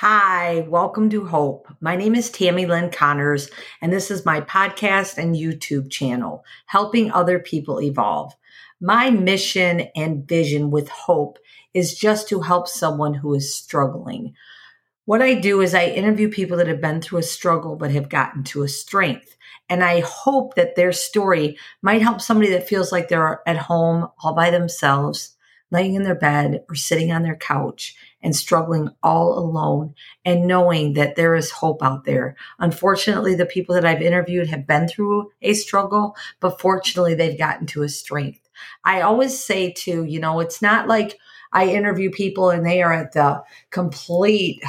Hi, welcome to Hope. My name is Tammy Lynn Connors, and this is my podcast and YouTube channel, helping other people evolve. My mission and vision with Hope is just to help someone who is struggling. What I do is I interview people that have been through a struggle but have gotten to a strength. And I hope that their story might help somebody that feels like they're at home all by themselves laying in their bed or sitting on their couch and struggling all alone and knowing that there is hope out there. Unfortunately, the people that I've interviewed have been through a struggle, but fortunately, they've gotten to a strength. I always say to, you know, it's not like I interview people and they are at the complete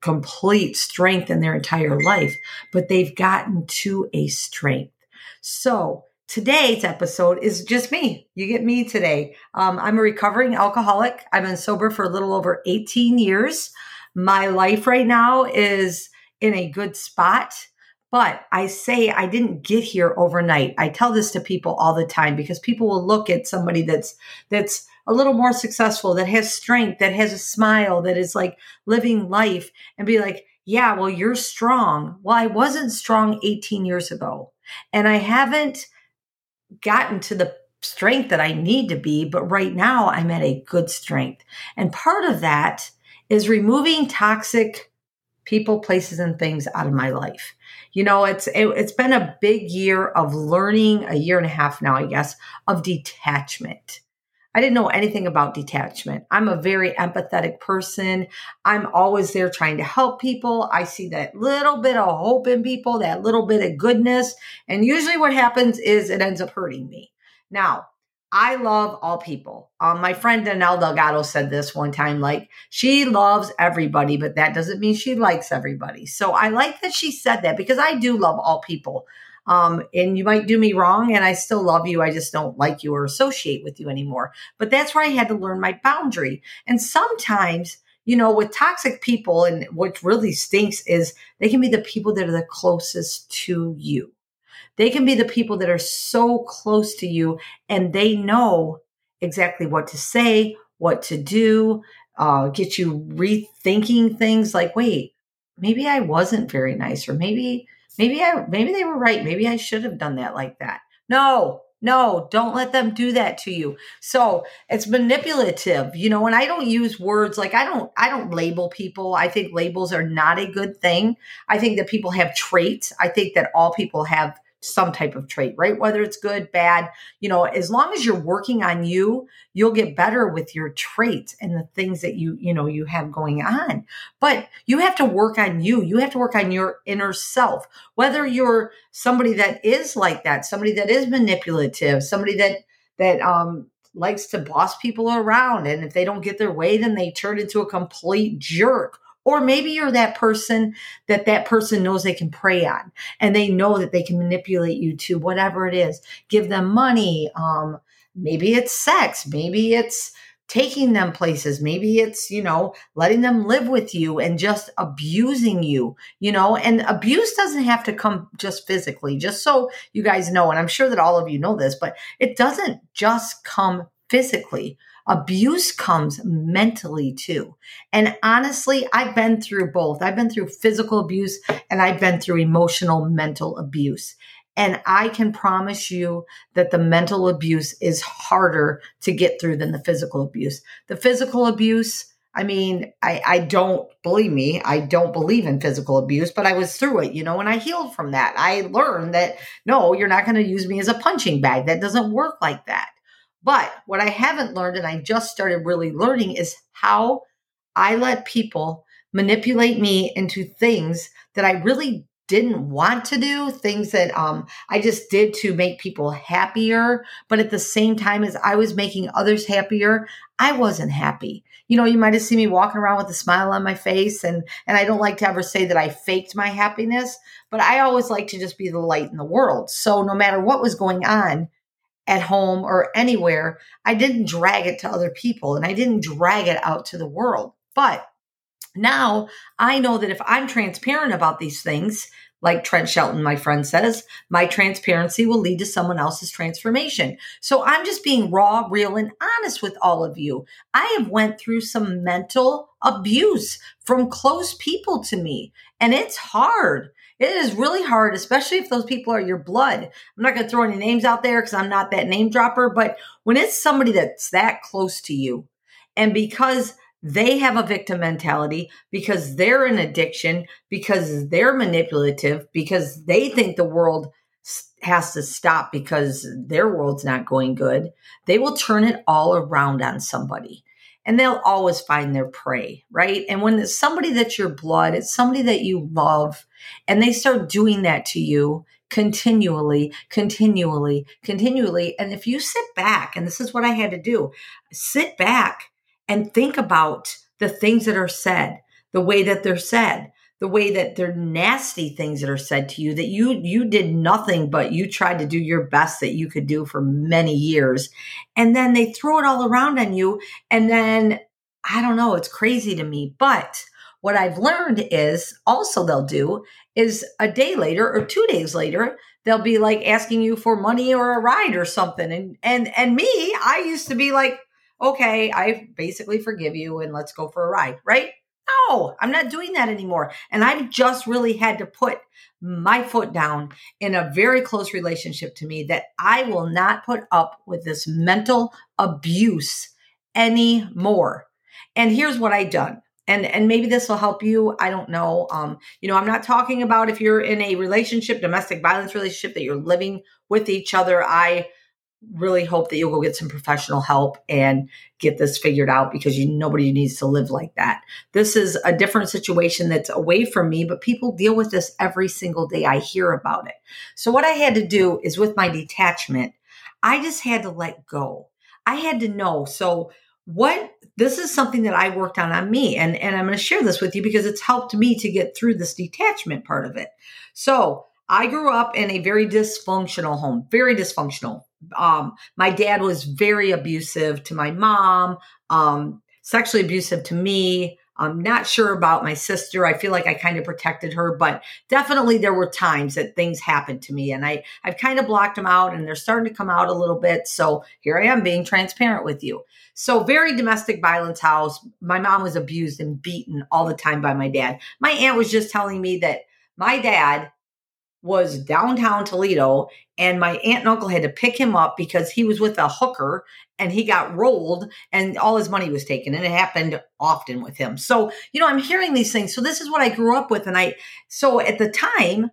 complete strength in their entire life, but they've gotten to a strength. So, Today's episode is just me. You get me today. Um, I'm a recovering alcoholic. I've been sober for a little over 18 years. My life right now is in a good spot. But I say I didn't get here overnight. I tell this to people all the time because people will look at somebody that's that's a little more successful, that has strength, that has a smile, that is like living life and be like, "Yeah, well you're strong." Well, I wasn't strong 18 years ago. And I haven't gotten to the strength that I need to be, but right now I'm at a good strength. And part of that is removing toxic people, places, and things out of my life. You know, it's it, has been a big year of learning, a year and a half now, I guess, of detachment. I didn't know anything about detachment. I'm a very empathetic person. I'm always there trying to help people. I see that little bit of hope in people, that little bit of goodness. And usually what happens is it ends up hurting me. Now, I love all people. Um, my friend Danelle Delgado said this one time like, she loves everybody, but that doesn't mean she likes everybody. So I like that she said that because I do love all people. Um, and you might do me wrong and I still love you. I just don't like you or associate with you anymore. But that's where I had to learn my boundary. And sometimes, you know, with toxic people, and what really stinks is they can be the people that are the closest to you. They can be the people that are so close to you and they know exactly what to say, what to do, uh, get you rethinking things like, wait, maybe I wasn't very nice, or maybe maybe I maybe they were right. Maybe I should have done that like that. No, no, don't let them do that to you. So it's manipulative, you know, and I don't use words like I don't I don't label people. I think labels are not a good thing. I think that people have traits. I think that all people have some type of trait, right? Whether it's good, bad, you know, as long as you're working on you, you'll get better with your traits and the things that you, you know, you have going on. But you have to work on you. You have to work on your inner self. Whether you're somebody that is like that, somebody that is manipulative, somebody that that um likes to boss people around and if they don't get their way then they turn into a complete jerk or maybe you're that person that that person knows they can prey on and they know that they can manipulate you to whatever it is. Give them money. Um, maybe it's sex. Maybe it's taking them places. Maybe it's, you know, letting them live with you and just abusing you, you know, and abuse doesn't have to come just physically, just so you guys know. And I'm sure that all of you know this, but it doesn't just come physically. Abuse comes mentally too. And honestly, I've been through both. I've been through physical abuse and I've been through emotional mental abuse. And I can promise you that the mental abuse is harder to get through than the physical abuse. The physical abuse, I mean, I, I don't believe me, I don't believe in physical abuse, but I was through it, you know, and I healed from that. I learned that no, you're not going to use me as a punching bag. That doesn't work like that. But what I haven't learned, and I just started really learning, is how I let people manipulate me into things that I really didn't want to do, things that um, I just did to make people happier. But at the same time as I was making others happier, I wasn't happy. You know, you might have seen me walking around with a smile on my face, and and I don't like to ever say that I faked my happiness, but I always like to just be the light in the world. So no matter what was going on, at home or anywhere, I didn't drag it to other people and I didn't drag it out to the world. But now I know that if I'm transparent about these things, like Trent Shelton, my friend says, my transparency will lead to someone else's transformation. So I'm just being raw, real, and honest with all of you. I have went through some mental abuse from close people to me, and it's hard. It is really hard, especially if those people are your blood. I'm not going to throw any names out there because I'm not that name dropper, but when it's somebody that's that close to you, and because they have a victim mentality because they're an addiction, because they're manipulative, because they think the world has to stop because their world's not going good. They will turn it all around on somebody and they'll always find their prey, right? And when it's somebody that's your blood, it's somebody that you love, and they start doing that to you continually, continually, continually. And if you sit back, and this is what I had to do sit back and think about the things that are said, the way that they're said, the way that they're nasty things that are said to you that you you did nothing but you tried to do your best that you could do for many years. And then they throw it all around on you. And then I don't know, it's crazy to me, but what I've learned is also they'll do is a day later or 2 days later they'll be like asking you for money or a ride or something. And and and me I used to be like okay, I basically forgive you and let's go for a ride, right? No, I'm not doing that anymore. And I've just really had to put my foot down in a very close relationship to me that I will not put up with this mental abuse anymore. And here's what I done. And, and maybe this will help you. I don't know. Um, you know, I'm not talking about if you're in a relationship, domestic violence relationship that you're living with each other. I really hope that you'll go get some professional help and get this figured out because you nobody needs to live like that. This is a different situation that's away from me, but people deal with this every single day. I hear about it. So what I had to do is with my detachment, I just had to let go. I had to know. So what this is something that I worked on on me and and I'm going to share this with you because it's helped me to get through this detachment part of it. So, I grew up in a very dysfunctional home, very dysfunctional um, my dad was very abusive to my mom, um, sexually abusive to me. I'm not sure about my sister. I feel like I kind of protected her, but definitely there were times that things happened to me and I, I've kind of blocked them out and they're starting to come out a little bit. So here I am being transparent with you. So very domestic violence house. My mom was abused and beaten all the time by my dad. My aunt was just telling me that my dad was downtown Toledo, and my aunt and uncle had to pick him up because he was with a hooker and he got rolled and all his money was taken. And it happened often with him. So, you know, I'm hearing these things. So, this is what I grew up with. And I, so at the time,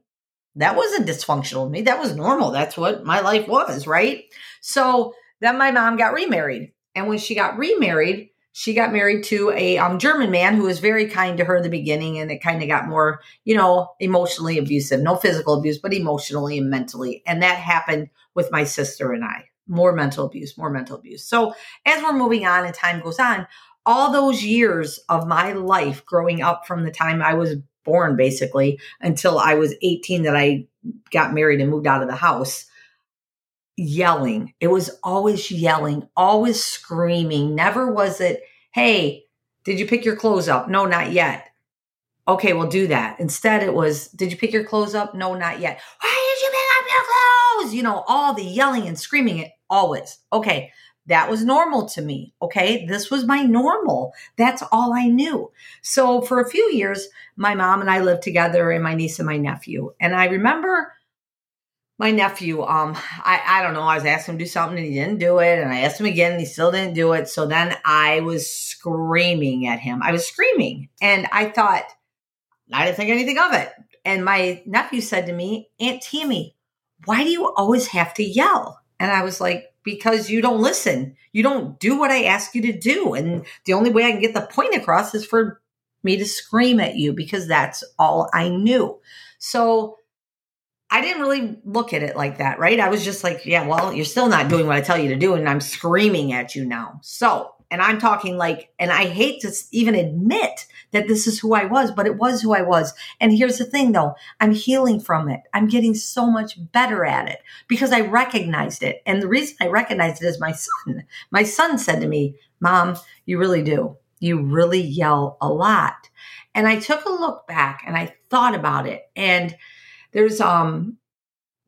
that wasn't dysfunctional to me. That was normal. That's what my life was, right? So then my mom got remarried. And when she got remarried, she got married to a um, German man who was very kind to her in the beginning, and it kind of got more, you know, emotionally abusive. No physical abuse, but emotionally and mentally. And that happened with my sister and I. More mental abuse, more mental abuse. So as we're moving on and time goes on, all those years of my life growing up from the time I was born, basically, until I was 18 that I got married and moved out of the house yelling. It was always yelling, always screaming. Never was it, hey, did you pick your clothes up? No, not yet. Okay, we'll do that. Instead, it was, did you pick your clothes up? No, not yet. Why did you pick up your clothes? You know, all the yelling and screaming it always. Okay, that was normal to me. Okay, this was my normal. That's all I knew. So for a few years, my mom and I lived together, and my niece and my nephew. And I remember my nephew, um, I, I don't know, I was asking him to do something and he didn't do it. And I asked him again and he still didn't do it. So then I was screaming at him. I was screaming and I thought, I didn't think anything of it. And my nephew said to me, Aunt Tammy, why do you always have to yell? And I was like, because you don't listen. You don't do what I ask you to do. And the only way I can get the point across is for me to scream at you because that's all I knew. So I didn't really look at it like that, right? I was just like, yeah, well, you're still not doing what I tell you to do. And I'm screaming at you now. So, and I'm talking like, and I hate to even admit that this is who I was, but it was who I was. And here's the thing though, I'm healing from it. I'm getting so much better at it because I recognized it. And the reason I recognized it is my son. My son said to me, Mom, you really do. You really yell a lot. And I took a look back and I thought about it. And there's um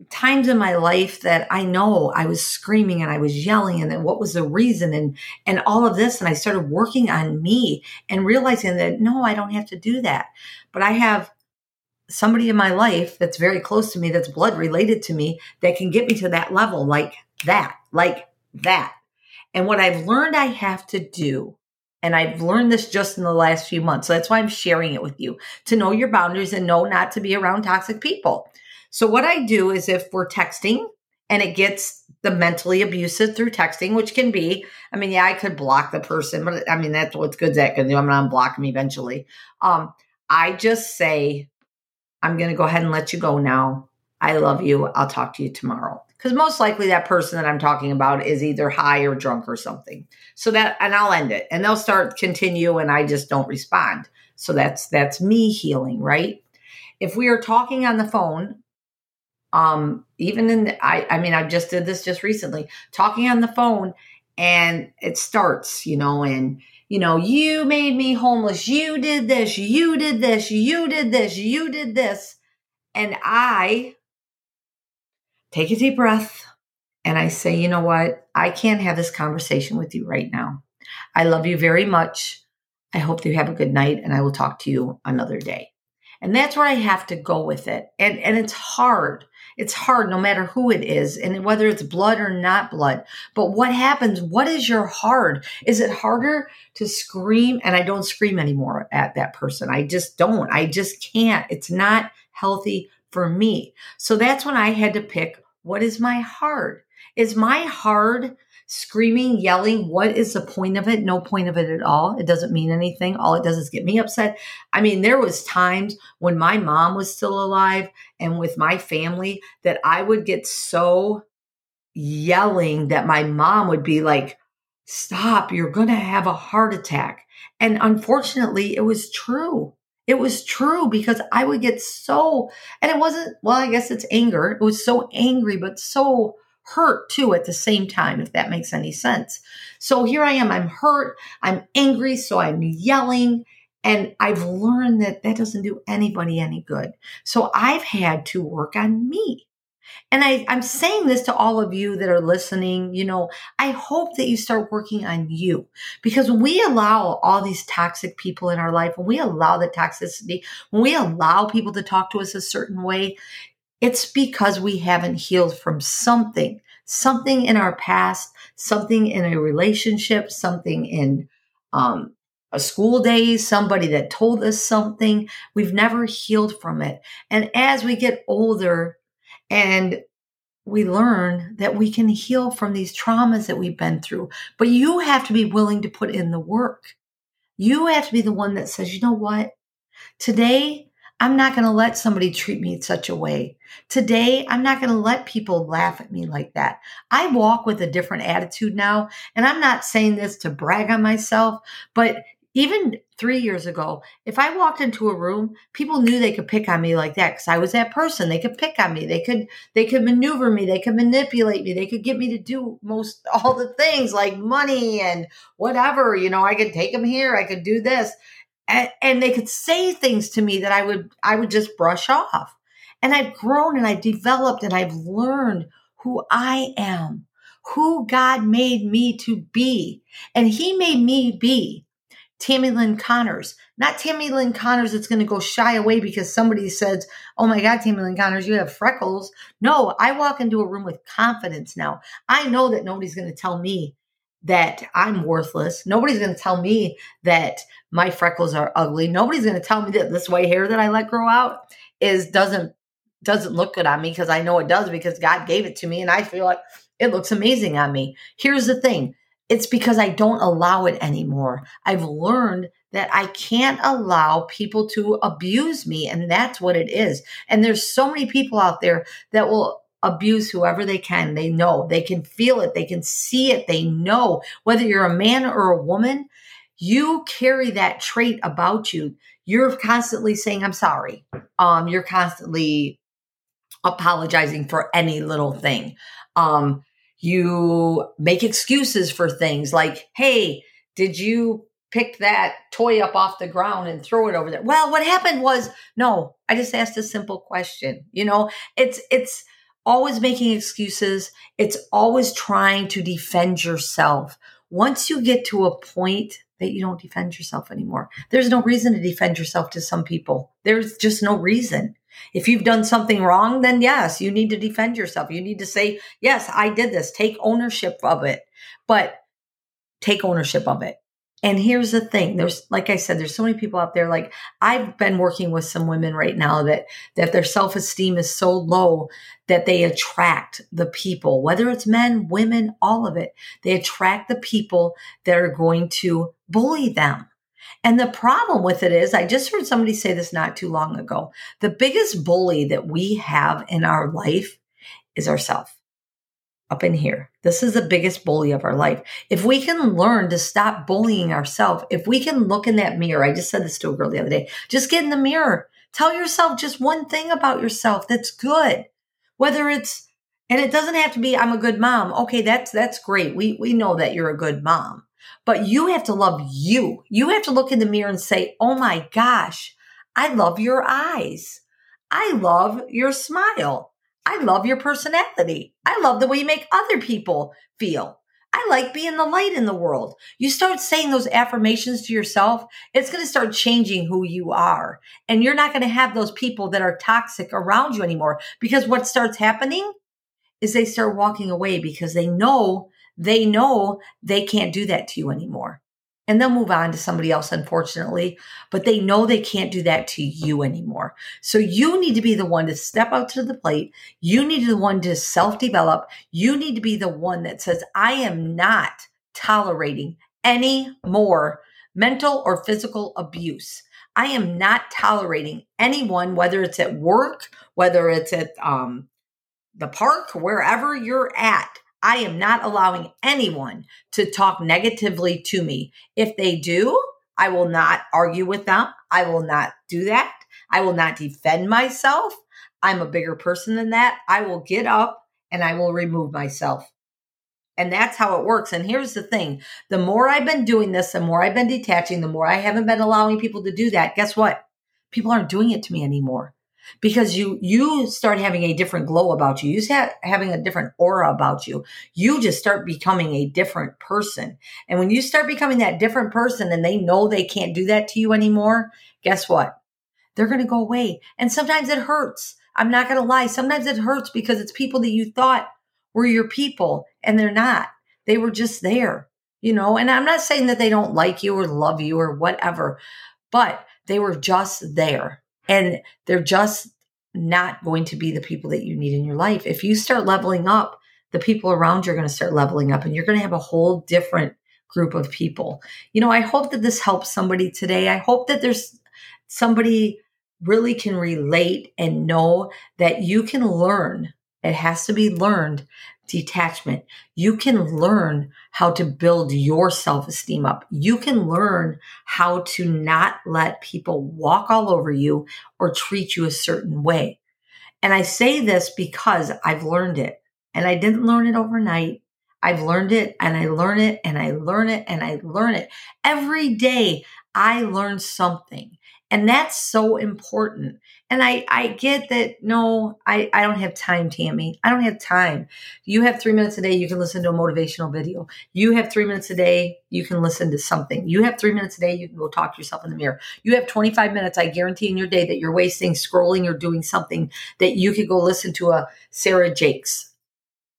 times in my life that I know I was screaming and I was yelling and then what was the reason and and all of this and I started working on me and realizing that no I don't have to do that. But I have somebody in my life that's very close to me that's blood related to me that can get me to that level like that like that. And what I've learned I have to do and I've learned this just in the last few months so that's why I'm sharing it with you to know your boundaries and know not to be around toxic people so what I do is if we're texting and it gets the mentally abusive through texting, which can be, I mean, yeah, I could block the person, but I mean, that's what's good that can do. I'm going to unblock them eventually. Um, I just say, I'm going to go ahead and let you go now. I love you. I'll talk to you tomorrow. Because most likely that person that I'm talking about is either high or drunk or something. So that, and I'll end it and they'll start continue and I just don't respond. So that's, that's me healing, right? If we are talking on the phone, um even in the, i i mean i just did this just recently talking on the phone and it starts you know and you know you made me homeless you did this you did this you did this you did this and i take a deep breath and i say you know what i can't have this conversation with you right now i love you very much i hope you have a good night and i will talk to you another day and that's where i have to go with it and and it's hard it's hard no matter who it is and whether it's blood or not blood. But what happens? What is your hard? Is it harder to scream? And I don't scream anymore at that person. I just don't. I just can't. It's not healthy for me. So that's when I had to pick what is my hard? Is my hard screaming, yelling. What is the point of it? No point of it at all. It doesn't mean anything. All it does is get me upset. I mean, there was times when my mom was still alive and with my family that I would get so yelling that my mom would be like, stop, you're going to have a heart attack. And unfortunately, it was true. It was true because I would get so, and it wasn't, well, I guess it's anger. It was so angry, but so hurt too at the same time, if that makes any sense. So here I am, I'm hurt, I'm angry, so I'm yelling. And I've learned that that doesn't do anybody any good. So I've had to work on me. And I, I'm saying this to all of you that are listening. You know, I hope that you start working on you because we allow all these toxic people in our life, when we allow the toxicity, when we allow people to talk to us a certain way, it's because we haven't healed from something, something in our past, something in a relationship, something in um, a school day, somebody that told us something. We've never healed from it. And as we get older and we learn that we can heal from these traumas that we've been through, but you have to be willing to put in the work. You have to be the one that says, you know what? Today, I'm not going to let somebody treat me in such a way. Today, I'm not going to let people laugh at me like that. I walk with a different attitude now. And I'm not saying this to brag on myself, but even three years ago, if I walked into a room, people knew they could pick on me like that because I was that person. They could pick on me. They could they could maneuver me. They could manipulate me. They could get me to do most all the things like money and whatever. You know, I could take them here. I could do this and, and they could say things to me that I would I would just brush off. And I've grown and I've developed and I've learned who I am, who God made me to be. And He made me be Tammy Lynn Connors, not Tammy Lynn Connors that's going to go shy away because somebody says, Oh my God, Tammy Lynn Connors, you have freckles. No, I walk into a room with confidence now. I know that nobody's going to tell me that I'm worthless. Nobody's going to tell me that my freckles are ugly. Nobody's going to tell me that this white hair that I let grow out is doesn't doesn't look good on me because I know it does because God gave it to me and I feel like it looks amazing on me. Here's the thing. It's because I don't allow it anymore. I've learned that I can't allow people to abuse me and that's what it is. And there's so many people out there that will abuse whoever they can. They know, they can feel it, they can see it, they know whether you're a man or a woman, you carry that trait about you. You're constantly saying, I'm sorry. Um, you're constantly apologizing for any little thing. Um, you make excuses for things like, hey, did you pick that toy up off the ground and throw it over there. Well, what happened was no, I just asked a simple question. You know, it's it's always making excuses. It's always trying to defend yourself. Once you get to a point that you don't defend yourself anymore, there's no reason to defend yourself to some people. There's just no reason. If you've done something wrong, then yes, you need to defend yourself. You need to say, yes, I did this. Take ownership of it, but take ownership of it. And here's the thing. There's, like I said, there's so many people out there. Like I've been working with some women right now that, that their self-esteem is so low that they attract the people, whether it's men, women, all of it. They attract the people that are going to bully them. And the problem with it is, I just heard somebody say this not too long ago. The biggest bully that we have in our life is ourself up in here. This is the biggest bully of our life. If we can learn to stop bullying ourselves, if we can look in that mirror, I just said this to a girl the other day, just get in the mirror. Tell yourself just one thing about yourself that's good. Whether it's, and it doesn't have to be, I'm a good mom. Okay, that's, that's great. We, we know that you're a good mom, but you have to love you. You have to look in the mirror and say, Oh my gosh, I love your eyes. I love your smile. I love your personality. I love the way you make other people feel. I like being the light in the world. You start saying those affirmations to yourself, it's going to start changing who you are. And you're not going to have those people that are toxic around you anymore because what starts happening is they start walking away because they know, they know they can't do that to you anymore and they'll move on to somebody else, unfortunately, but they know they can't do that to you anymore. So you need to be the one to step out to the plate. You need to be the one to self develop. You need to be the one that says, I am not tolerating any more mental or physical abuse. I am not tolerating anyone, whether it's at work, whether it's at um, the park, wherever you're at. I am not allowing anyone to talk negatively to me. If they do, I will not argue with them. I will not do that. I will not defend myself. I'm a bigger person than that. I will get up and I will remove myself. And that's how it works. And here's the thing the more I've been doing this, the more I've been detaching, the more I haven't been allowing people to do that. Guess what? People aren't doing it to me anymore because you you start having a different glow about you. You start having a different aura about you. You just start becoming a different person. And when you start becoming that different person and they know they can't do that to you anymore guess what? They're going to go away. And sometimes it hurts. I'm not going to lie. Sometimes it hurts because it's people that you thought were your people and they're not. They were just there you know? And i'm not saying that they don't like you or love you or whatever but they were just there and they're just not going to be the people that you need in your life. If you start leveling up, the people around you are going to start leveling up and you're going to have a whole different group of people. You know, I hope that this helps somebody today. I hope that there's somebody really can relate and know that you can learn. It has to be learned detachment. You can learn how to build your self esteem up. You can learn how to not let people walk all over you or treat you a certain way. And I say this because I've learned it and I didn't learn it overnight. I've learned it and I learn it and I learn it and I learn it. Every day I learn something. And that's so important. And I, I get that, no, I, I don't have time, Tammy. I don't have time. You have three minutes a day, you can listen to a motivational video. You have three minutes a day, you can listen to something. You have three minutes a day, you can go talk to yourself in the mirror. You have 25 minutes, I guarantee, in your day that you're wasting scrolling or doing something that you could go listen to a Sarah Jakes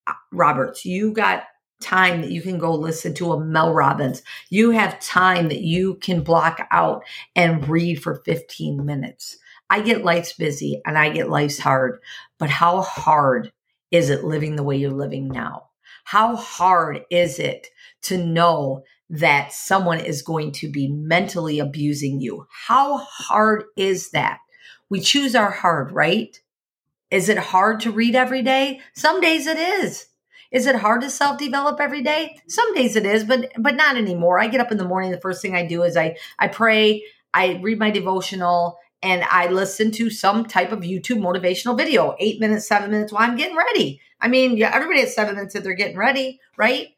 uh, Roberts. You got time that you can go listen to a Mel Robbins. You have time that you can block out and read for 15 minutes. I get life's busy and I get life's hard, but how hard is it living the way you're living now? How hard is it to know that someone is going to be mentally abusing you? How hard is that? We choose our hard, right? Is it hard to read every day? Some days it is. Is it hard to self develop every day? Some days it is, but but not anymore. I get up in the morning. The first thing I do is I I pray, I read my devotional, and I listen to some type of YouTube motivational video, eight minutes, seven minutes while I'm getting ready. I mean, yeah, everybody has seven minutes if they're getting ready, right?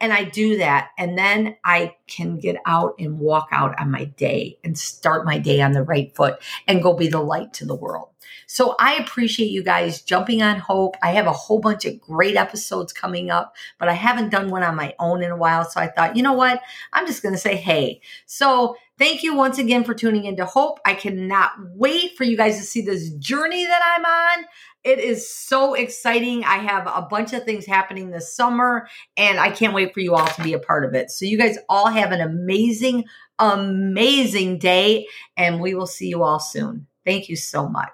And I do that. And then I can get out and walk out on my day and start my day on the right foot and go be the light to the world. So I appreciate you guys jumping on Hope. I have a whole bunch of great episodes coming up, but I haven't done one on my own in a while. So I thought, you know what? I'm just going to say, hey. So thank you once again for tuning into Hope. I cannot wait for you guys to see this journey that I'm on. It is so exciting. I have a bunch of things happening this summer, and I can't wait for you all to be a part of it. So, you guys all have an amazing, amazing day, and we will see you all soon. Thank you so much.